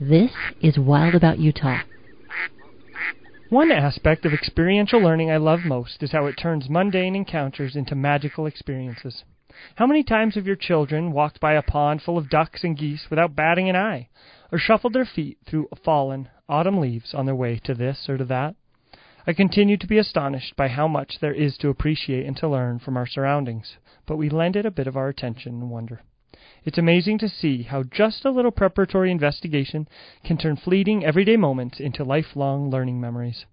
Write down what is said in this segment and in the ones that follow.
This is Wild About Utah. One aspect of experiential learning I love most is how it turns mundane encounters into magical experiences. How many times have your children walked by a pond full of ducks and geese without batting an eye, or shuffled their feet through fallen autumn leaves on their way to this or to that? I continue to be astonished by how much there is to appreciate and to learn from our surroundings, but we lend it a bit of our attention and wonder. It's amazing to see how just a little preparatory investigation can turn fleeting everyday moments into lifelong learning memories.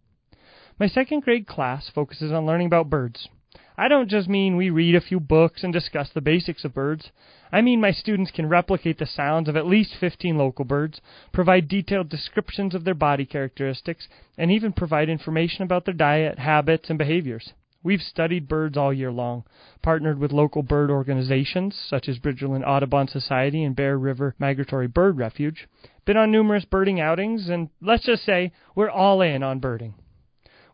My second grade class focuses on learning about birds. I don't just mean we read a few books and discuss the basics of birds. I mean my students can replicate the sounds of at least 15 local birds, provide detailed descriptions of their body characteristics, and even provide information about their diet, habits, and behaviors. We've studied birds all year long, partnered with local bird organizations such as Bridgerland Audubon Society and Bear River Migratory Bird Refuge, been on numerous birding outings, and let's just say we're all in on birding.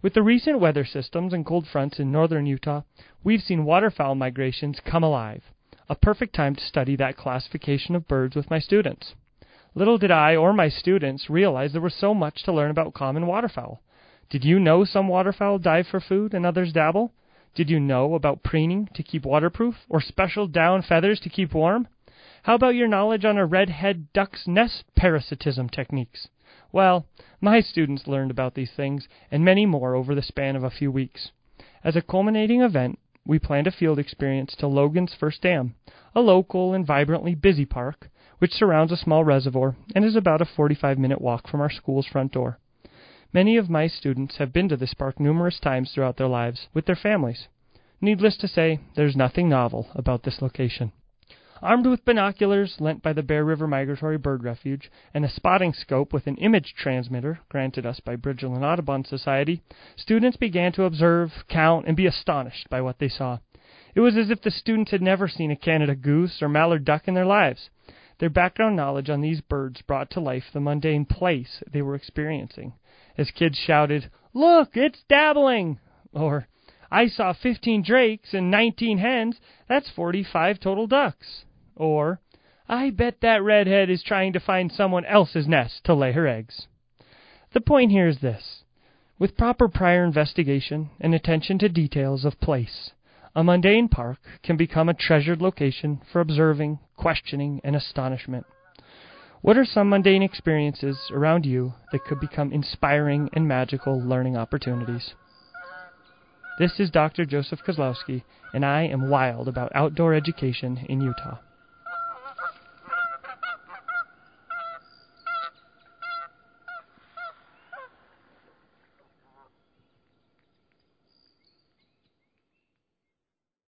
With the recent weather systems and cold fronts in northern Utah, we've seen waterfowl migrations come alive. A perfect time to study that classification of birds with my students. Little did I or my students realize there was so much to learn about common waterfowl. Did you know some waterfowl dive for food and others dabble? Did you know about preening to keep waterproof, or special down feathers to keep warm? How about your knowledge on a red-head duck's nest parasitism techniques? Well, my students learned about these things and many more over the span of a few weeks. As a culminating event, we planned a field experience to Logan's First Dam, a local and vibrantly busy park which surrounds a small reservoir and is about a 45 minute walk from our school's front door. Many of my students have been to this park numerous times throughout their lives, with their families. Needless to say, there's nothing novel about this location. Armed with binoculars lent by the Bear River Migratory Bird Refuge and a spotting scope with an image transmitter granted us by Bridgerland Audubon Society, students began to observe, count, and be astonished by what they saw. It was as if the students had never seen a Canada goose or mallard duck in their lives. Their background knowledge on these birds brought to life the mundane place they were experiencing as kids shouted, Look, it's dabbling! Or, I saw 15 drakes and 19 hens, that's 45 total ducks. Or, I bet that redhead is trying to find someone else's nest to lay her eggs. The point here is this. With proper prior investigation and attention to details of place, a mundane park can become a treasured location for observing, questioning, and astonishment. What are some mundane experiences around you that could become inspiring and magical learning opportunities? This is Dr. Joseph Kozlowski, and I am wild about outdoor education in Utah.